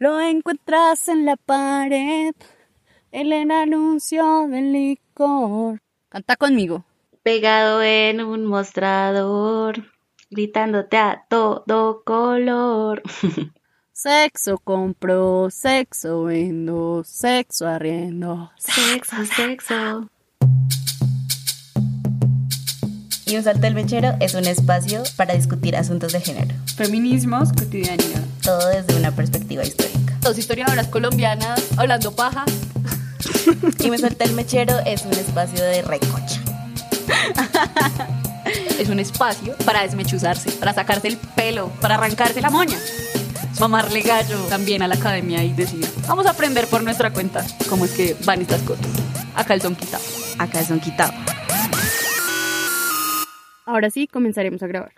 Lo encuentras en la pared, en el anuncio del licor. Canta conmigo. Pegado en un mostrador, gritándote a todo color. Sexo compro, sexo vendo, sexo arriendo. Sexo, sexo. Y Un Salto del Mechero es un espacio para discutir asuntos de género. Feminismos, cotidianidad. Todo desde una perspectiva histórica. Dos historiadoras colombianas hablando paja. Y Me Suelta el Mechero es un espacio de recocha. es un espacio para desmechuzarse, para sacarse el pelo, para arrancarse la moña mamarle gallo también a la academia y decir, vamos a aprender por nuestra cuenta cómo es que van estas cosas. Acá el son quitado. Acá el son quitado. Ahora sí, comenzaremos a grabar.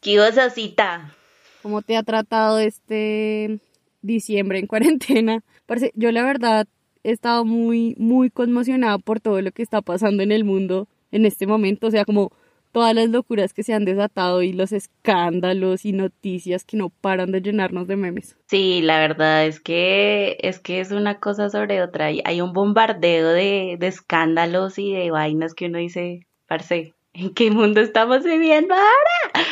¿Qué cita? ¿Cómo te ha tratado este diciembre en cuarentena? Parece, yo la verdad he estado muy, muy conmocionada por todo lo que está pasando en el mundo en este momento. O sea, como todas las locuras que se han desatado y los escándalos y noticias que no paran de llenarnos de memes. Sí, la verdad es que es que es una cosa sobre otra. Hay un bombardeo de, de escándalos y de vainas que uno dice, parce, ¿en qué mundo estamos viviendo ahora?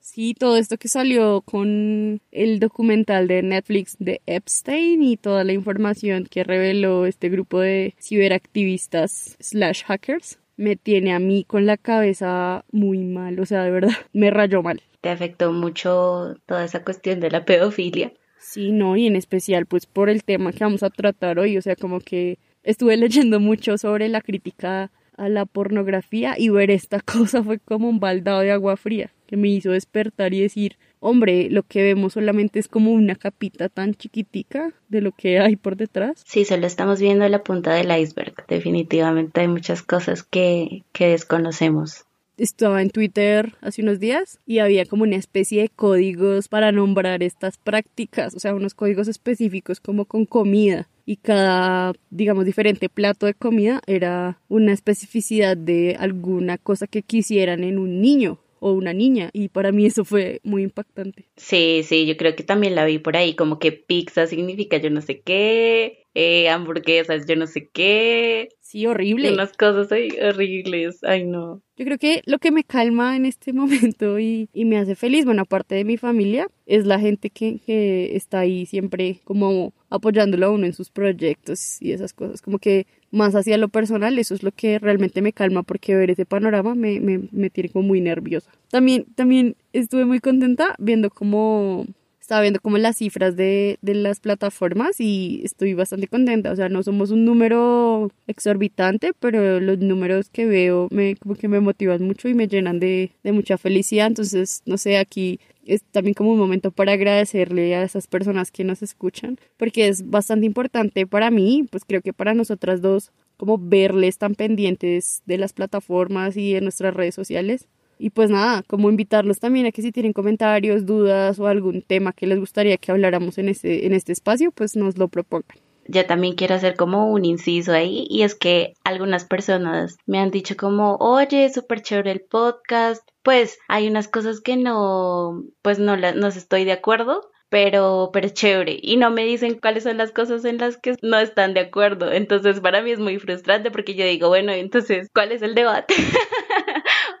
Sí, todo esto que salió con el documental de Netflix de Epstein y toda la información que reveló este grupo de ciberactivistas slash hackers me tiene a mí con la cabeza muy mal, o sea, de verdad, me rayó mal. ¿Te afectó mucho toda esa cuestión de la pedofilia? Sí, no, y en especial pues por el tema que vamos a tratar hoy, o sea, como que estuve leyendo mucho sobre la crítica a la pornografía y ver esta cosa fue como un baldado de agua fría que me hizo despertar y decir, hombre, lo que vemos solamente es como una capita tan chiquitica de lo que hay por detrás. Sí, solo estamos viendo la punta del iceberg. Definitivamente hay muchas cosas que, que desconocemos estaba en Twitter hace unos días y había como una especie de códigos para nombrar estas prácticas, o sea, unos códigos específicos como con comida y cada, digamos, diferente plato de comida era una especificidad de alguna cosa que quisieran en un niño o una niña y para mí eso fue muy impactante. Sí, sí, yo creo que también la vi por ahí, como que pizza significa yo no sé qué, eh, hamburguesas yo no sé qué. Sí, horrible. Unas cosas ahí horribles, ay no. Yo creo que lo que me calma en este momento y, y me hace feliz, bueno, aparte de mi familia, es la gente que, que está ahí siempre como apoyándolo a uno en sus proyectos y esas cosas, como que más hacia lo personal, eso es lo que realmente me calma porque ver ese panorama me, me, me tiene como muy nerviosa. También, también estuve muy contenta viendo cómo estaba viendo como las cifras de, de, las plataformas y estoy bastante contenta. O sea, no somos un número exorbitante, pero los números que veo me, como que me motivan mucho y me llenan de, de mucha felicidad. Entonces, no sé, aquí es también como un momento para agradecerle a esas personas que nos escuchan, porque es bastante importante para mí, pues creo que para nosotras dos, como verles tan pendientes de las plataformas y de nuestras redes sociales. Y pues nada, como invitarlos también a que si tienen comentarios, dudas o algún tema que les gustaría que habláramos en este, en este espacio, pues nos lo propongan yo también quiero hacer como un inciso ahí y es que algunas personas me han dicho como, oye, súper chévere el podcast, pues hay unas cosas que no, pues no, las no estoy de acuerdo, pero, pero chévere. Y no me dicen cuáles son las cosas en las que no están de acuerdo. Entonces, para mí es muy frustrante porque yo digo, bueno, entonces, ¿cuál es el debate?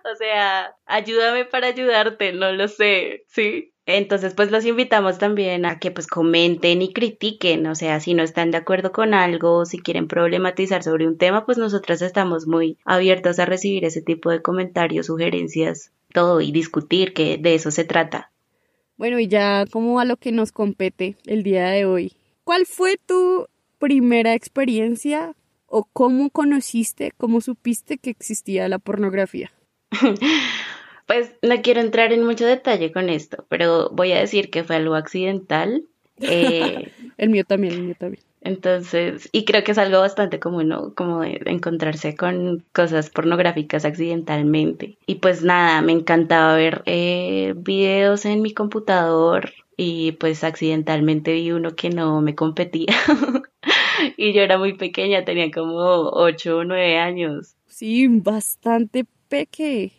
o sea, ayúdame para ayudarte, no lo sé, ¿sí? Entonces, pues los invitamos también a que pues comenten y critiquen, o sea, si no están de acuerdo con algo, si quieren problematizar sobre un tema, pues nosotras estamos muy abiertas a recibir ese tipo de comentarios, sugerencias, todo y discutir, que de eso se trata. Bueno, y ya como a lo que nos compete el día de hoy, ¿cuál fue tu primera experiencia o cómo conociste, cómo supiste que existía la pornografía? Pues no quiero entrar en mucho detalle con esto, pero voy a decir que fue algo accidental. Eh, el mío también, el mío también. Entonces, y creo que es algo bastante común, ¿no? Como encontrarse con cosas pornográficas accidentalmente. Y pues nada, me encantaba ver eh, videos en mi computador y pues accidentalmente vi uno que no me competía. y yo era muy pequeña, tenía como 8 o 9 años. Sí, bastante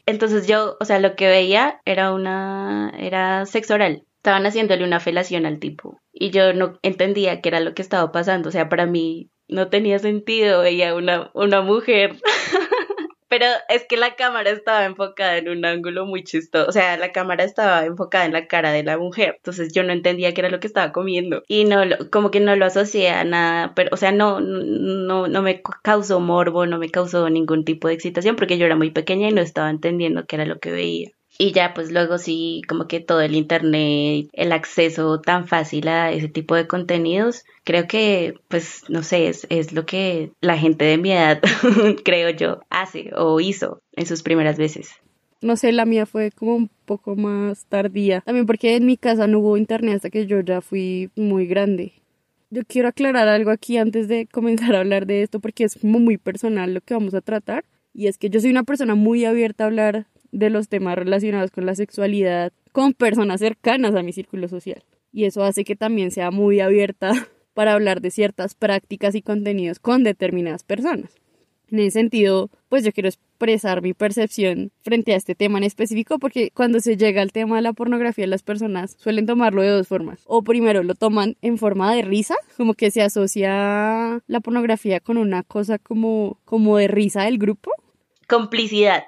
Entonces yo, o sea, lo que veía era una, era sexo oral. estaban haciéndole una felación al tipo y yo no entendía qué era lo que estaba pasando, o sea, para mí no tenía sentido, veía una, una mujer. Pero es que la cámara estaba enfocada en un ángulo muy chistoso. O sea, la cámara estaba enfocada en la cara de la mujer. Entonces yo no entendía qué era lo que estaba comiendo. Y no, como que no lo asocié a nada. Pero, o sea, no, no, no me causó morbo, no me causó ningún tipo de excitación porque yo era muy pequeña y no estaba entendiendo qué era lo que veía. Y ya pues luego sí, como que todo el internet, el acceso tan fácil a ese tipo de contenidos, creo que pues no sé, es, es lo que la gente de mi edad, creo yo, hace o hizo en sus primeras veces. No sé, la mía fue como un poco más tardía. También porque en mi casa no hubo internet hasta que yo ya fui muy grande. Yo quiero aclarar algo aquí antes de comenzar a hablar de esto porque es como muy personal lo que vamos a tratar. Y es que yo soy una persona muy abierta a hablar de los temas relacionados con la sexualidad con personas cercanas a mi círculo social. Y eso hace que también sea muy abierta para hablar de ciertas prácticas y contenidos con determinadas personas. En ese sentido, pues yo quiero expresar mi percepción frente a este tema en específico porque cuando se llega al tema de la pornografía las personas suelen tomarlo de dos formas. O primero lo toman en forma de risa, como que se asocia la pornografía con una cosa como, como de risa del grupo. Complicidad.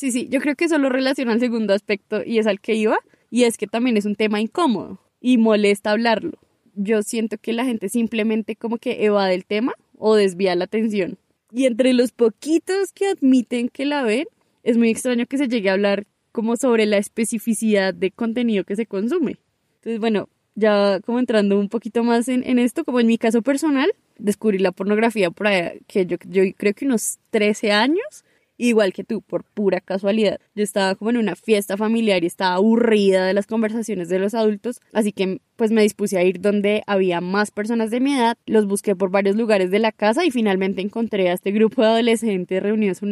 Sí, sí, yo creo que eso lo relaciona al segundo aspecto y es al que iba, y es que también es un tema incómodo y molesta hablarlo. Yo siento que la gente simplemente como que evade el tema o desvía la atención. Y entre los poquitos que admiten que la ven, es muy extraño que se llegue a hablar como sobre la especificidad de contenido que se consume. Entonces, bueno, ya como entrando un poquito más en, en esto, como en mi caso personal, descubrí la pornografía por ahí, que yo, yo creo que unos 13 años igual que tú, por pura casualidad. Yo estaba como en una fiesta familiar y estaba aburrida de las conversaciones de los adultos, así que pues me dispuse a ir donde había más personas de mi edad, los busqué por varios lugares de la casa y finalmente encontré a este grupo de adolescentes reunidos en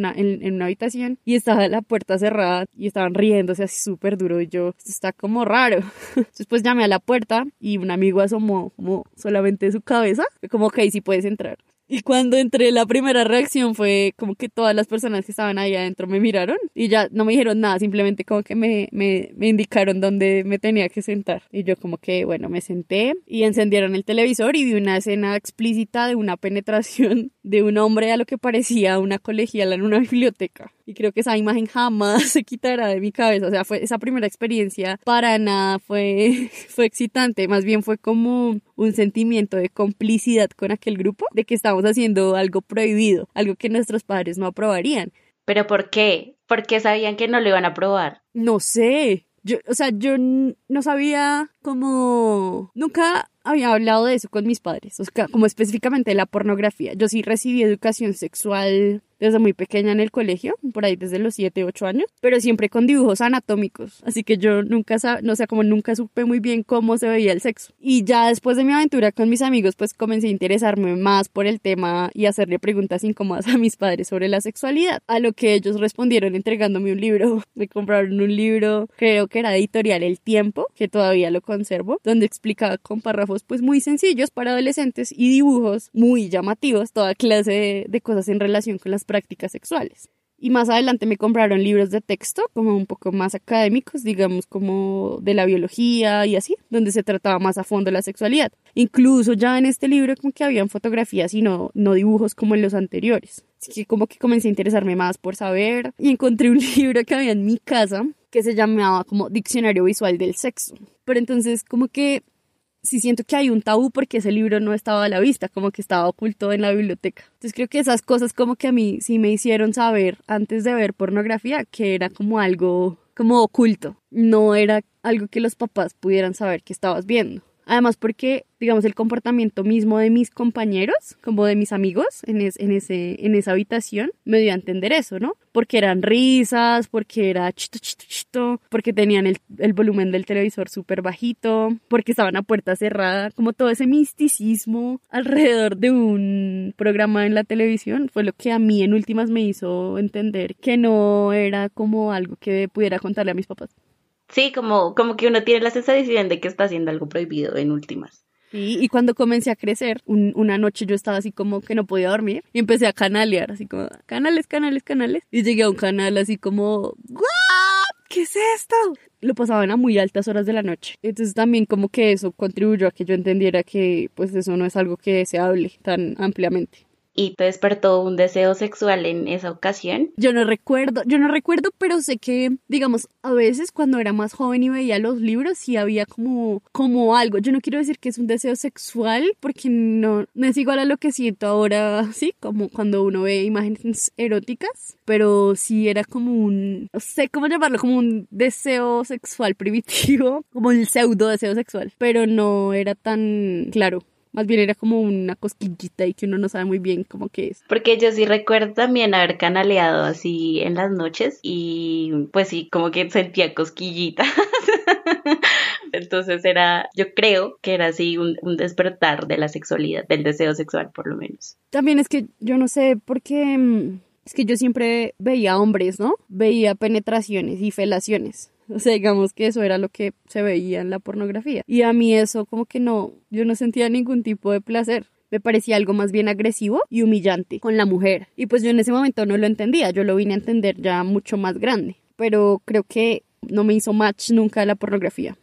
una, habitación y estaba la puerta cerrada y estaban riéndose así súper duro y yo, esto está como raro. Después llamé a la puerta y un amigo asomó como solamente su cabeza, como ok, si puedes entrar. Y cuando entré, la primera reacción fue como que todas las personas que estaban ahí adentro me miraron y ya no me dijeron nada, simplemente como que me, me, me, indicaron dónde me tenía que sentar. Y yo como que, bueno, me senté y encendieron el televisor y vi una escena explícita de una penetración de un hombre a lo que parecía una colegiala en una biblioteca y creo que esa imagen jamás se quitará de mi cabeza. O sea, fue esa primera experiencia para nada fue, fue excitante, más bien fue como un sentimiento de complicidad con aquel grupo, de que estábamos haciendo algo prohibido, algo que nuestros padres no aprobarían. ¿Pero por qué? ¿Por qué sabían que no lo iban a aprobar? No sé. Yo, o sea, yo no sabía cómo... Nunca había hablado de eso con mis padres, o sea, como específicamente de la pornografía. Yo sí recibí educación sexual desde muy pequeña en el colegio, por ahí desde los 7, 8 años, pero siempre con dibujos anatómicos, así que yo nunca, no sé, como nunca supe muy bien cómo se veía el sexo. Y ya después de mi aventura con mis amigos, pues comencé a interesarme más por el tema y hacerle preguntas incómodas a mis padres sobre la sexualidad, a lo que ellos respondieron entregándome un libro. Me compraron un libro, creo que era editorial El Tiempo, que todavía lo conservo, donde explicaba con párrafos pues muy sencillos para adolescentes y dibujos muy llamativos toda clase de, cosas en relación con las prácticas sexuales. Y más adelante me compraron libros de texto, como un poco más académicos, digamos como de la biología y así, donde se trataba más a fondo la sexualidad. Incluso ya en este libro como que habían fotografías y no, no dibujos como en los anteriores. Así que como que comencé a interesarme más por saber y encontré un libro que había en mi casa que se llamaba como Diccionario Visual del Sexo. Pero entonces como que sí siento que hay un tabú porque ese libro no estaba a la vista, como que estaba oculto en la biblioteca. Entonces creo que esas cosas como que a mí sí me hicieron saber antes de ver pornografía que era como algo como oculto, no era algo que los papás pudieran saber que estabas viendo. Además porque, digamos, el comportamiento mismo de mis compañeros, como de mis amigos en, en, ese, en esa habitación, me dio a entender eso, ¿no? Porque eran risas, porque era chito, chito, chito, porque tenían el, el volumen del televisor súper bajito, porque estaban a puerta cerrada, como todo ese misticismo alrededor de un programa en la televisión fue lo que a mí en últimas me hizo entender que no era como algo que pudiera contarle a mis papás. Sí, como, como que uno tiene la sensación de que está haciendo algo prohibido en últimas. Sí, y cuando comencé a crecer, una noche yo estaba así como que no podía dormir y empecé a canalear, así como canales, canales, canales. Y llegué a un canal así como, ¿qué es esto? Lo pasaban a muy altas horas de la noche. Entonces también como que eso contribuyó a que yo entendiera que pues eso no es algo que se hable tan ampliamente y te despertó un deseo sexual en esa ocasión? Yo no recuerdo, yo no recuerdo, pero sé que, digamos, a veces cuando era más joven y veía los libros, sí había como, como algo. Yo no quiero decir que es un deseo sexual, porque no, no es igual a lo que siento ahora, sí, como cuando uno ve imágenes eróticas, pero sí era como un, no sé cómo llamarlo, como un deseo sexual primitivo, como el pseudo deseo sexual, pero no era tan claro. Más bien era como una cosquillita y que uno no sabe muy bien cómo que es. Porque yo sí recuerdo también haber canaleado así en las noches y pues sí, como que sentía cosquillitas. Entonces era, yo creo que era así un, un, despertar de la sexualidad, del deseo sexual por lo menos. También es que yo no sé por qué, mm, es que yo siempre veía hombres, ¿no? Veía penetraciones y felaciones. O sea, digamos que eso era lo que se veía en la pornografía. Y a mí eso como que no, yo no sentía ningún tipo de placer. Me parecía algo más bien agresivo y humillante con la mujer. Y pues yo en ese momento no lo entendía, yo lo vine a entender ya mucho más grande. Pero creo que no me hizo match nunca la pornografía.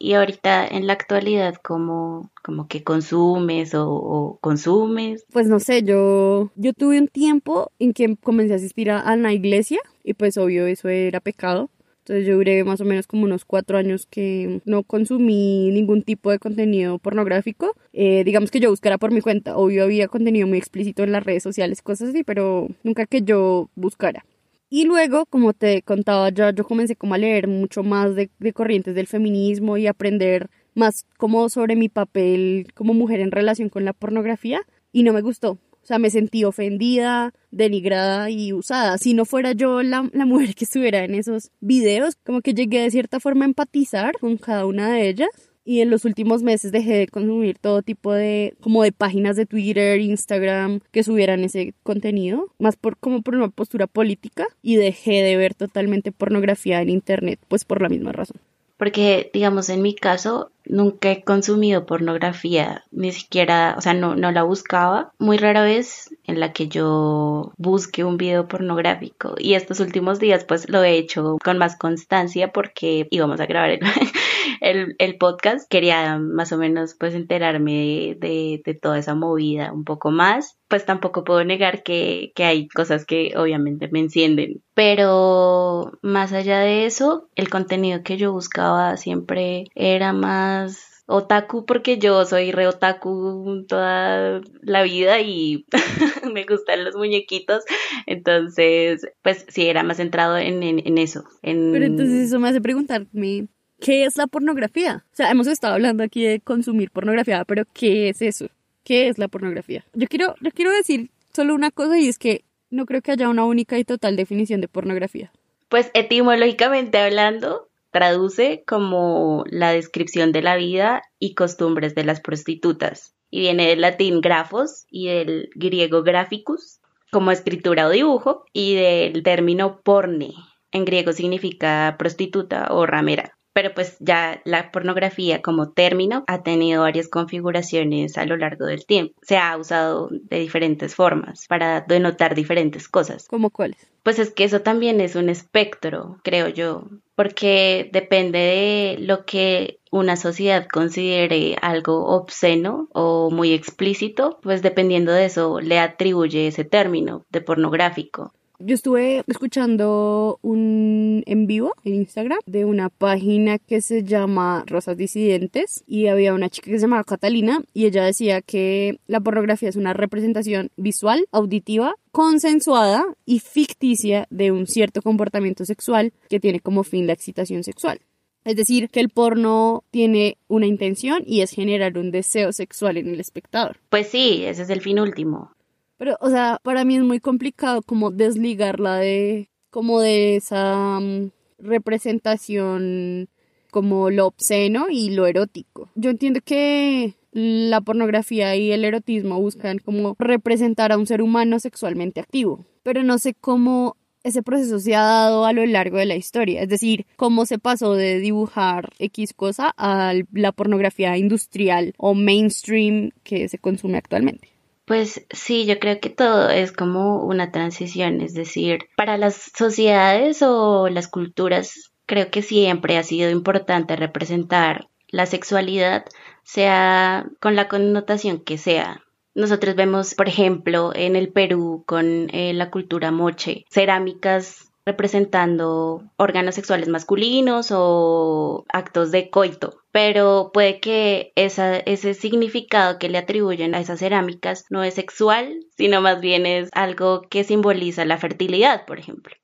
Y ahorita en la actualidad, ¿cómo, como que consumes o, o, consumes? Pues no sé, yo, yo tuve un tiempo en que comencé a asistir a, a la iglesia y pues obvio eso era pecado. Entonces yo duré más o menos como unos cuatro años que no consumí ningún tipo de contenido pornográfico. Eh, digamos que yo buscara por mi cuenta. Obvio había contenido muy explícito en las redes sociales, cosas así, pero nunca que yo buscara. Y luego, como te contaba ya, yo comencé como a leer mucho más de, de corrientes del feminismo y aprender más como sobre mi papel como mujer en relación con la pornografía y no me gustó. Sea, me sentí ofendida, denigrada y usada. Si no fuera yo la, la, mujer que estuviera en esos videos, como que llegué de cierta forma a empatizar con cada una de ellas. Y en los últimos meses dejé de consumir todo tipo de, como de páginas de Twitter, Instagram, que subieran ese contenido, más por como por una postura política. Y dejé de ver totalmente pornografía en internet, pues por la misma razón. Porque, digamos, en mi caso, nunca he consumido pornografía, ni siquiera, o sea, no, no la buscaba. Muy rara vez en la que yo busque un video pornográfico. Y estos últimos días, pues lo he hecho con más constancia porque íbamos a grabar el, el, podcast. Quería más o menos, pues, enterarme de, de, toda esa movida un poco más. Pues tampoco puedo negar que, que hay cosas que obviamente me encienden. Pero más allá de eso, el contenido que yo buscaba siempre era más otaku porque yo soy re otaku toda la vida y me gustan los muñequitos. Entonces, pues sí, era más centrado en, en, eso. En... Pero entonces eso me hace preguntarme, ¿qué es la pornografía? O sea, hemos estado hablando aquí de consumir pornografía, pero ¿qué es eso? ¿Qué es la pornografía? Yo quiero, yo quiero decir solo una cosa y es que no creo que haya una única y total definición de pornografía. Pues etimológicamente hablando, traduce como la descripción de la vida y costumbres de las prostitutas. Y viene del latín grafos y del griego graphicus como escritura o dibujo y del término porne. En griego significa prostituta o ramera pero pues ya la pornografía como término ha tenido varias configuraciones a lo largo del tiempo. Se ha usado de diferentes formas para denotar diferentes cosas. ¿Cómo cuáles? Pues es que eso también es un espectro, creo yo, porque depende de lo que una sociedad considere algo obsceno o muy explícito, pues dependiendo de eso le atribuye ese término de pornográfico. Yo estuve escuchando un en vivo en Instagram de una página que se llama Rosas Disidentes y había una chica que se llamaba Catalina y ella decía que la pornografía es una representación visual, auditiva, consensuada y ficticia de un cierto comportamiento sexual que tiene como fin la excitación sexual. Es decir, que el porno tiene una intención y es generar un deseo sexual en el espectador. Pues sí, ese es el fin último. Pero, o sea, para mí es muy complicado como desligarla de, como de esa um, representación como lo obsceno y lo erótico. Yo entiendo que la pornografía y el erotismo buscan como representar a un ser humano sexualmente activo, pero no sé cómo ese proceso se ha dado a lo largo de la historia, es decir, cómo se pasó de dibujar X cosa a la pornografía industrial o mainstream que se consume actualmente. Pues sí, yo creo que todo es como una transición, es decir, para las sociedades o las culturas, creo que siempre ha sido importante representar la sexualidad, sea con la connotación que sea. Nosotros vemos, por ejemplo, en el Perú con eh, la cultura moche, cerámicas representando órganos sexuales masculinos o actos de coito. Pero puede que ese significado que le atribuyen a esas cerámicas no es sexual, sino más bien es algo que simboliza la fertilidad, por ejemplo.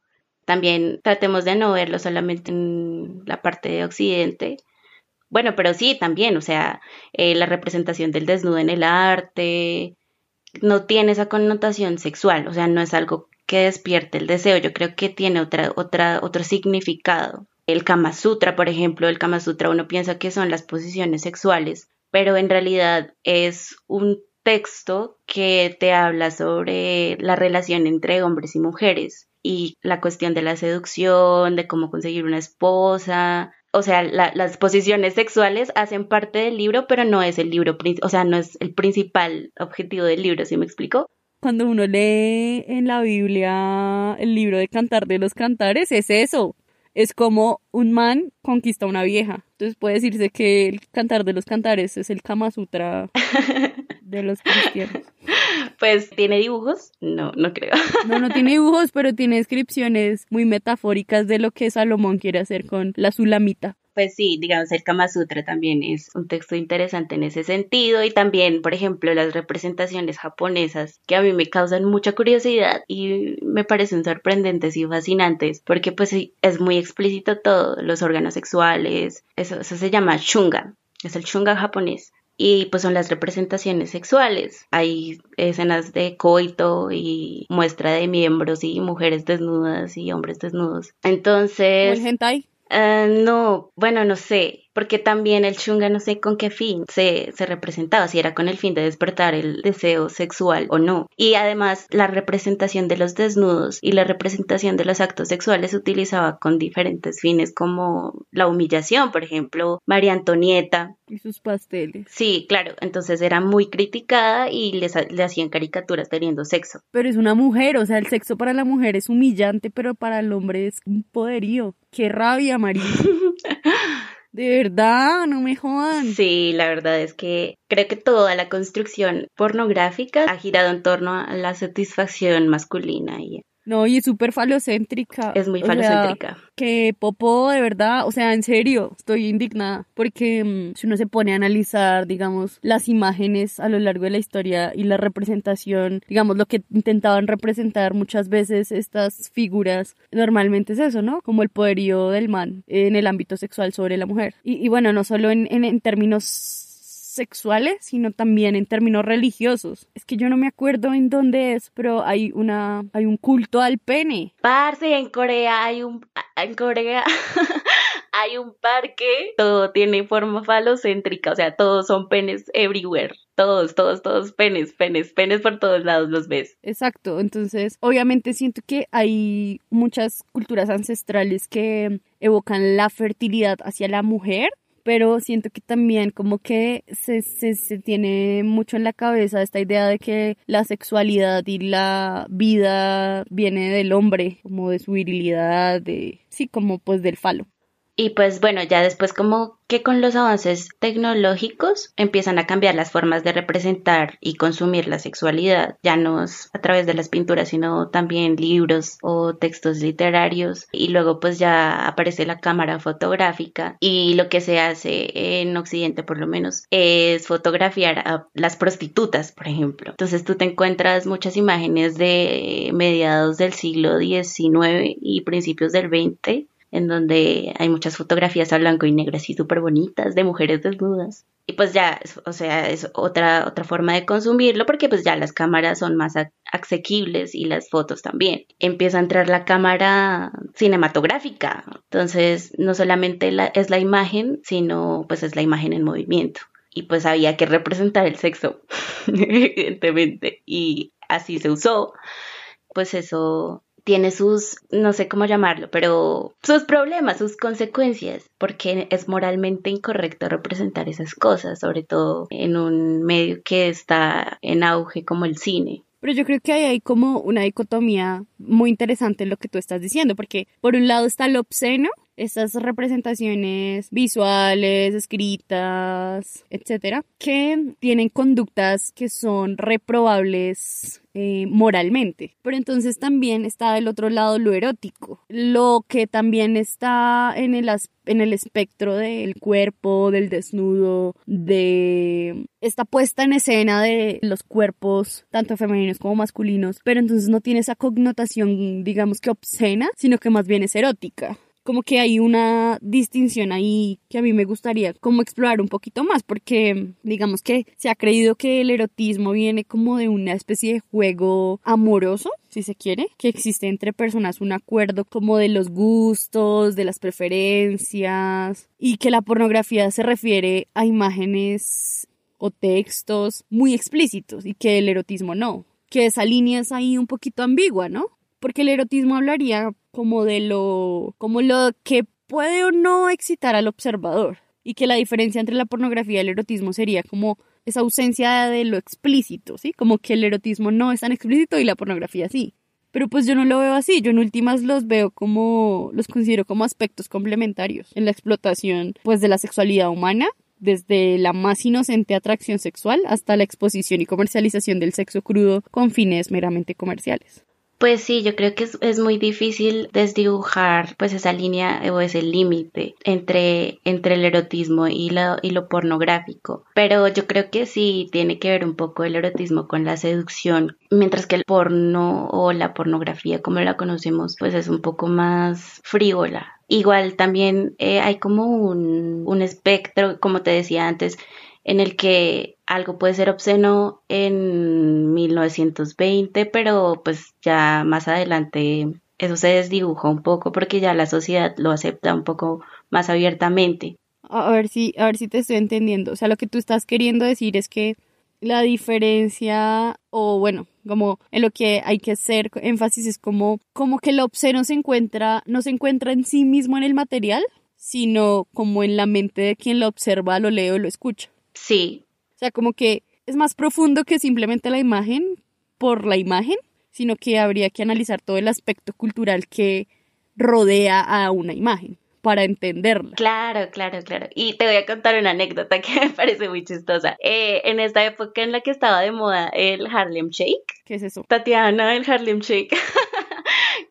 También tratemos de no verlo solamente en la parte de Occidente. Bueno, pero sí, también, o sea, eh, la representación del desnudo en el arte no tiene esa connotación sexual, o sea, no es algo que despierte el deseo, yo creo que tiene otra, otra, otro significado. El Kama Sutra, por ejemplo, el Kama Sutra uno piensa que son las posiciones sexuales, pero en realidad es un texto que te habla sobre la relación entre hombres y mujeres y la cuestión de la seducción, de cómo conseguir una esposa. O sea, las posiciones sexuales hacen parte del libro, pero no es el libro, o sea, no es el principal objetivo del libro, ¿sí me explico? Cuando uno lee en la Biblia el libro de Cantar de los Cantares, es eso. Es como un man conquista a una vieja. Entonces puede decirse que el Cantar de los Cantares es el Kama Sutra de los cristianos. Pues tiene dibujos, no, no creo. No, no tiene dibujos, pero tiene descripciones muy metafóricas de lo que Salomón quiere hacer con la sulamita pues sí, digamos, el Kama Sutra también es un texto interesante en ese sentido y también, por ejemplo, las representaciones japonesas que a mí me causan mucha curiosidad y me parecen sorprendentes y fascinantes porque pues es muy explícito todo, los órganos sexuales, eso, eso se llama shunga, es el shunga japonés y pues son las representaciones sexuales. Hay escenas de coito y muestra de miembros y mujeres desnudas y hombres desnudos. Entonces... ¿El hentai? Uh, no, bueno, no sé porque también el chunga no sé con qué fin se, se representaba, si era con el fin de despertar el deseo sexual o no. Y además la representación de los desnudos y la representación de los actos sexuales se utilizaba con diferentes fines como la humillación, por ejemplo, María Antonieta. Y sus pasteles. Sí, claro, entonces era muy criticada y les, le hacían caricaturas teniendo sexo. Pero es una mujer, o sea, el sexo para la mujer es humillante, pero para el hombre es un poderío. Qué rabia, María. De verdad, no me jodan. Sí, la verdad es que creo que toda la construcción pornográfica ha girado en torno a la satisfacción masculina y no, y es súper falocéntrica. Es muy falocéntrica. que Popo, de verdad, o sea, en serio, estoy indignada. Porque mm, si uno se pone a analizar, digamos, las imágenes a lo largo de la historia y la representación, digamos, lo que intentaban representar muchas veces estas figuras, normalmente es eso, ¿no? Como el poderío del man en el ámbito sexual sobre la mujer. Y, bueno, no solo en, en, en términos sexuales, sino también en términos religiosos. Es que yo no me acuerdo en dónde es, pero hay una hay un culto al pene. Parce, en Corea hay un en Corea hay un parque, todo tiene forma falocéntrica, o sea, todos son penes everywhere. Todos, todos, todos penes, penes, penes por todos lados los ves. Exacto, entonces obviamente siento que hay muchas culturas ancestrales que evocan la fertilidad hacia la mujer pero siento que también como que se, se, se, tiene mucho en la cabeza esta idea de que la sexualidad y la vida viene del hombre, como de su virilidad, de sí, como pues del falo. Y pues bueno, ya después como que con los avances tecnológicos empiezan a cambiar las formas de representar y consumir la sexualidad, ya no a través de las pinturas, sino también libros o textos literarios. Y luego pues ya aparece la cámara fotográfica y lo que se hace en Occidente por lo menos es fotografiar a las prostitutas, por ejemplo. Entonces tú te encuentras muchas imágenes de mediados del siglo XIX y principios del XX en donde hay muchas fotografías a blanco y negro así súper bonitas de mujeres desnudas. Y pues ya, o sea, es otra, otra forma de consumirlo porque pues ya las cámaras son más asequibles y las fotos también. Empieza a entrar la cámara cinematográfica. Entonces, no solamente es la imagen, sino pues es la imagen en movimiento. Y pues había que representar el sexo, evidentemente. Y así se usó. Pues eso tiene sus, no sé cómo llamarlo, pero sus problemas, sus consecuencias, porque es moralmente incorrecto representar esas cosas, sobre todo en un medio que está en auge como el cine. Pero yo creo que ahí hay como una dicotomía muy interesante en lo que tú estás diciendo, porque por un lado está lo obsceno, estas representaciones visuales, escritas, etcétera, que tienen conductas que son reprobables eh, moralmente. Pero entonces también está del otro lado lo erótico, lo que también está en el, en el espectro del cuerpo, del desnudo, de esta puesta en escena de los cuerpos, tanto femeninos como masculinos, pero entonces no tiene esa connotación, digamos que obscena, sino que más bien es erótica como que hay una distinción ahí que a mí me gustaría como explorar un poquito más porque digamos que se ha creído que el erotismo viene como de una especie de juego amoroso si se quiere, que existe entre personas un acuerdo como de los gustos, de las preferencias y que la pornografía se refiere a imágenes o textos muy explícitos y que el erotismo no, que esa línea es ahí un poquito ambigua, ¿no? Porque el erotismo hablaría como de lo, como lo que puede o no excitar al observador. Y que la diferencia entre la pornografía y el erotismo sería como esa ausencia de lo explícito, ¿sí? Como que el erotismo no es tan explícito y la pornografía sí. Pero pues yo no lo veo así, yo en últimas los veo como, los considero como aspectos complementarios en la explotación pues de la sexualidad humana, desde la más inocente atracción sexual hasta la exposición y comercialización del sexo crudo con fines meramente comerciales. Pues sí, yo creo que es, muy difícil desdibujar pues esa línea o ese límite entre, entre el erotismo y lo, y lo pornográfico. Pero yo creo que sí tiene que ver un poco el erotismo con la seducción, mientras que el porno o la pornografía como la conocemos pues es un poco más frívola. Igual también eh, hay como un, un espectro, como te decía antes, en el que algo puede ser obsceno en 1920, pero pues ya más adelante eso se desdibuja un poco porque ya la sociedad lo acepta un poco más abiertamente. A ver si, a ver si te estoy entendiendo. O sea, lo que tú estás queriendo decir es que la diferencia, o bueno, como en lo que hay que hacer énfasis es como, como que lo obsceno se encuentra, no se encuentra en sí mismo en el material, sino como en la mente de quien lo observa, lo lee o lo escucha. Sí. O sea, como que es más profundo que simplemente la imagen por la imagen, sino que habría que analizar todo el aspecto cultural que rodea a una imagen para entenderla. Claro, claro, claro. Y te voy a contar una anécdota que me parece muy chistosa. Eh, en esta época en la que estaba de moda el Harlem Shake. ¿Qué es eso? Tatiana, el Harlem Shake.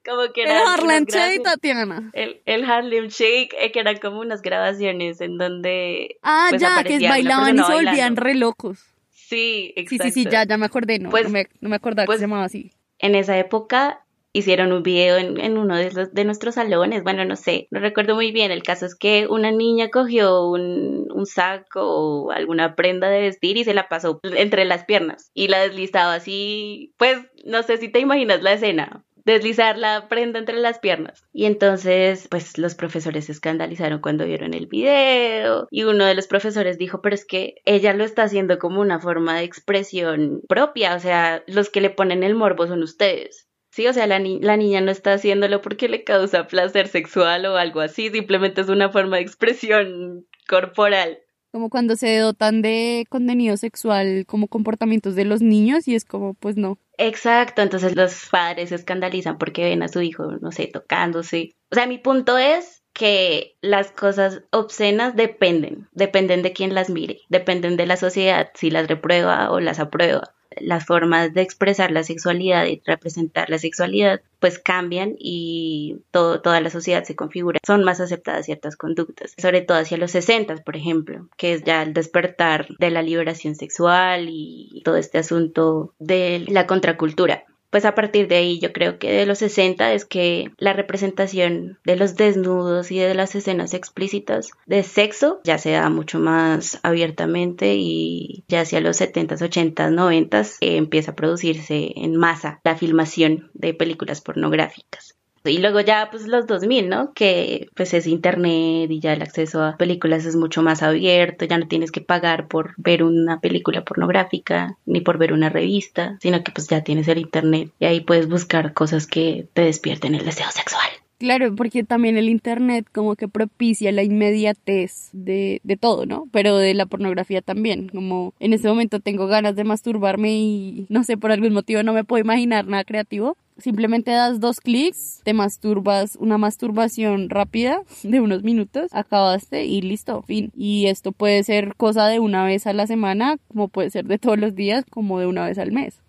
como que era el Harlem Shake, Tatiana. El, el Harlem Shake, eh, que eran como unas grabaciones en donde. Ah, pues, ya, que bailaban y se volvían re locos. Sí, exacto. Sí, sí, sí, ya, ya me acordé, no, pues, no, me, no me acordaba que pues, se llamaba así. En esa época hicieron un video en, en uno de, los, de nuestros salones, bueno, no sé, no recuerdo muy bien, el caso es que una niña cogió un, un saco o alguna prenda de vestir y se la pasó entre las piernas y la deslizaba así, pues no sé si te imaginas la escena, deslizar la prenda entre las piernas. Y entonces, pues los profesores se escandalizaron cuando vieron el video y uno de los profesores dijo, pero es que ella lo está haciendo como una forma de expresión propia, o sea, los que le ponen el morbo son ustedes. Sí, o sea, la, la niña no está haciéndolo porque le causa placer sexual o algo así, simplemente es una forma de expresión corporal como cuando se dotan de contenido sexual como comportamientos de los niños y es como, pues no. Exacto, entonces los padres se escandalizan porque ven a su hijo, no sé, tocándose. O sea, mi punto es que las cosas obscenas dependen, dependen de quién las mire, dependen de la sociedad, si las reprueba o las aprueba las formas de expresar la sexualidad y representar la sexualidad pues cambian y todo, toda la sociedad se configura. Son más aceptadas ciertas conductas, sobre todo hacia los 60, por ejemplo, que es ya el despertar de la liberación sexual y todo este asunto de la contracultura pues a partir de ahí yo creo que de los 60 es que la representación de los desnudos y de las escenas explícitas de sexo ya se da mucho más abiertamente y ya hacia los 70s, 80s, 90s empieza a producirse en masa la filmación de películas pornográficas. Y luego ya pues los 2000, ¿no? Que pues es internet y ya el acceso a películas es mucho más abierto, ya no tienes que pagar por ver una película pornográfica ni por ver una revista, sino que pues ya tienes el internet y ahí puedes buscar cosas que te despierten el deseo sexual. Claro, porque también el Internet como que propicia la inmediatez de, de, todo, ¿no? Pero de la pornografía también, como en este momento tengo ganas de masturbarme y no sé, por algún motivo no me puedo imaginar nada creativo. Simplemente das dos clics, te masturbas, una masturbación rápida de unos minutos, acabaste y listo, fin. Y esto puede ser cosa de una vez a la semana, como puede ser de todos los días, como de una vez al mes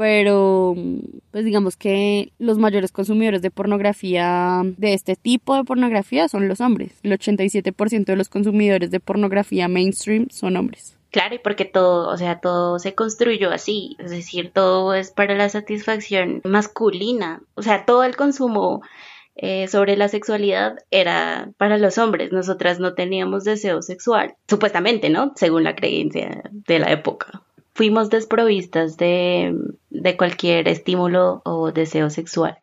pero pues digamos que los mayores consumidores de pornografía, de este tipo de pornografía, son los hombres. El 87% de los consumidores de pornografía mainstream son hombres. Claro, y porque todo, o sea, todo se construyó así, es decir, todo es para la satisfacción masculina, o sea, todo el consumo eh, sobre la sexualidad era para los hombres, nosotras no teníamos deseo sexual, supuestamente, ¿no? Según la creencia de la época fuimos desprovistas de, de cualquier estímulo o deseo sexual.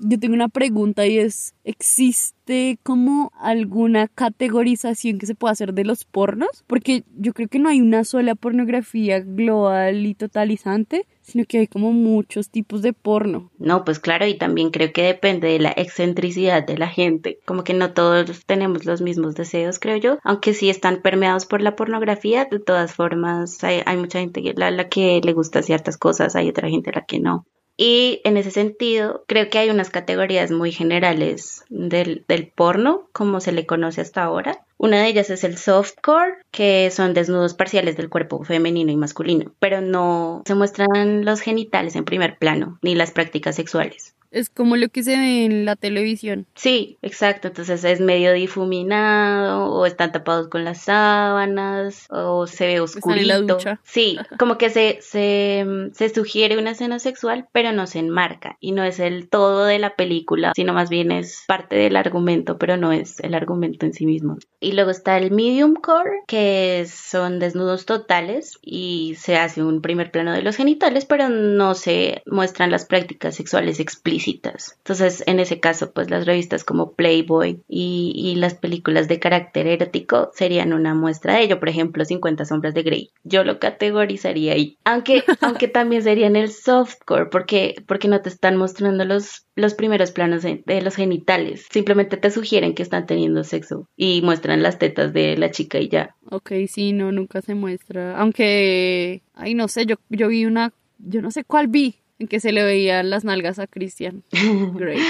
Yo tengo una pregunta y es, ¿existe como alguna categorización que se pueda hacer de los pornos? Porque yo creo que no hay una sola pornografía global y totalizante, sino que hay como muchos tipos de porno. No, pues claro, y también creo que depende de la excentricidad de la gente. Como que no todos tenemos los mismos deseos, creo yo, aunque sí están permeados por la pornografía, de todas formas hay, mucha gente a la que le gusta ciertas cosas, hay otra gente a la que no. Y en ese sentido, creo que hay unas categorías muy generales del, del, porno, como se le conoce hasta ahora. Una de ellas es el softcore, que son desnudos parciales del cuerpo femenino y masculino, pero no se muestran los genitales en primer plano, ni las prácticas sexuales. Es como lo que se ve en la televisión. Sí, exacto. Entonces es medio difuminado o están tapados con las sábanas o se ve oscurito. En la ducha. Sí, como que se, se, se sugiere una escena sexual, pero no se enmarca y no es el todo de la película, sino más bien es parte del argumento, pero no es el argumento en sí mismo. Y luego está el medium core, que son desnudos totales y se hace un primer plano de los genitales, pero no se muestran las prácticas sexuales explícitas entonces, en ese caso, pues las revistas como Playboy y, y, las películas de carácter erótico serían una muestra de ello. Por ejemplo, 50 sombras de Grey. Yo lo categorizaría ahí. Aunque, aunque también sería en el softcore, porque, porque no te están mostrando los, los primeros planos de, de los genitales. Simplemente te sugieren que están teniendo sexo y muestran las tetas de la chica y ya. Ok, sí, no, nunca se muestra. Aunque, ay, no sé, yo, yo vi una, yo no sé cuál vi, en que se le veían las nalgas a Christian Grey.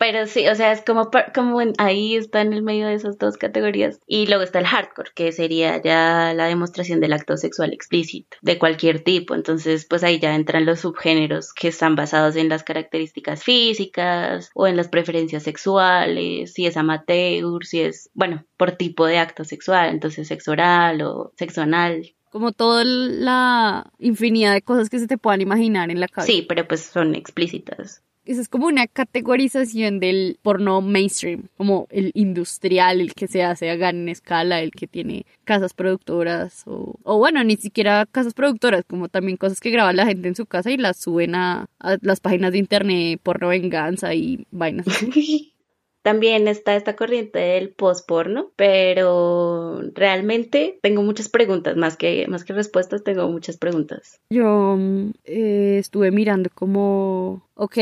Pero sí, o sea, es como, como ahí está en el medio de esas dos categorías. Y luego está el hardcore, que sería ya la demostración del acto sexual explícito, de cualquier tipo. Entonces, pues ahí ya entran los subgéneros que están basados en las características físicas o en las preferencias sexuales, si es amateur, si es, bueno, por tipo de acto sexual, entonces sexo oral o sexo anal como toda la infinidad de cosas que se te puedan imaginar en la cabeza. Sí, pero pues son explícitas. Esa es como una categorización del porno mainstream, como el industrial, el que se hace a gran escala, el que tiene casas productoras o, o bueno, ni siquiera casas productoras, como también cosas que graba la gente en su casa y las suben a, a las páginas de internet, porno venganza y vainas. También está esta corriente del post-porno, pero realmente tengo muchas preguntas, más que, más que respuestas, tengo muchas preguntas. Yo eh, estuve mirando como, ok,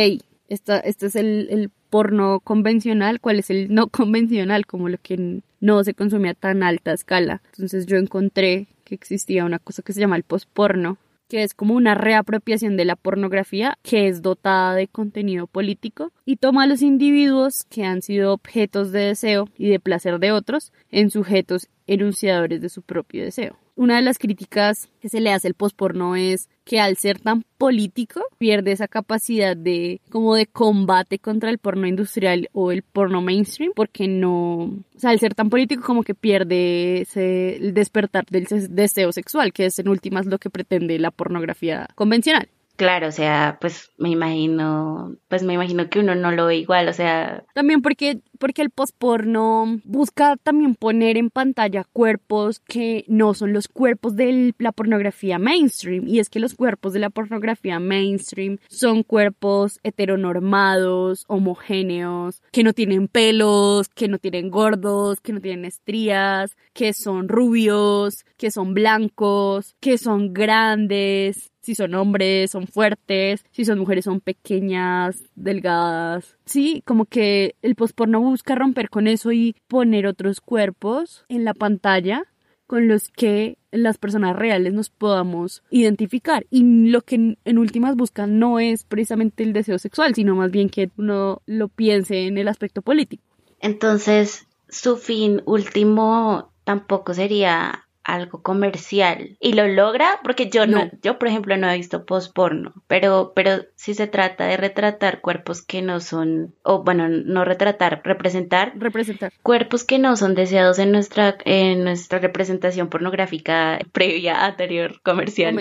esta, este es el, el porno convencional, cuál es el no convencional, como lo que no se consume a tan alta escala. Entonces yo encontré que existía una cosa que se llama el post-porno, que es como una reapropiación de la pornografía que es dotada de contenido político y toma a los individuos que han sido objetos de deseo y de placer de otros en sujetos enunciadores de su propio deseo. Una de las críticas que se le hace al posporno es que al ser tan político pierde esa capacidad de como de combate contra el porno industrial o el porno mainstream porque no, o sea, al ser tan político como que pierde el despertar del deseo sexual, que es en últimas lo que pretende la pornografía convencional. Claro, o sea, pues me imagino, pues me imagino que uno no lo ve igual, o sea. También porque, porque el postporno busca también poner en pantalla cuerpos que no son los cuerpos de la pornografía mainstream. Y es que los cuerpos de la pornografía mainstream son cuerpos heteronormados, homogéneos, que no tienen pelos, que no tienen gordos, que no tienen estrías, que son rubios, que son blancos, que son grandes, si son hombres son fuertes, si son mujeres son pequeñas, delgadas. Sí, como que el postporno busca romper con eso y poner otros cuerpos en la pantalla con los que las personas reales nos podamos identificar. Y lo que en últimas buscan no es precisamente el deseo sexual, sino más bien que uno lo piense en el aspecto político. Entonces, su fin último tampoco sería algo comercial y lo logra porque yo no, yo por ejemplo no he visto post porno, pero pero si se trata de retratar cuerpos que no son o bueno, no retratar, representar representar. cuerpos que no son deseados en nuestra en nuestra representación pornográfica previa anterior comercial.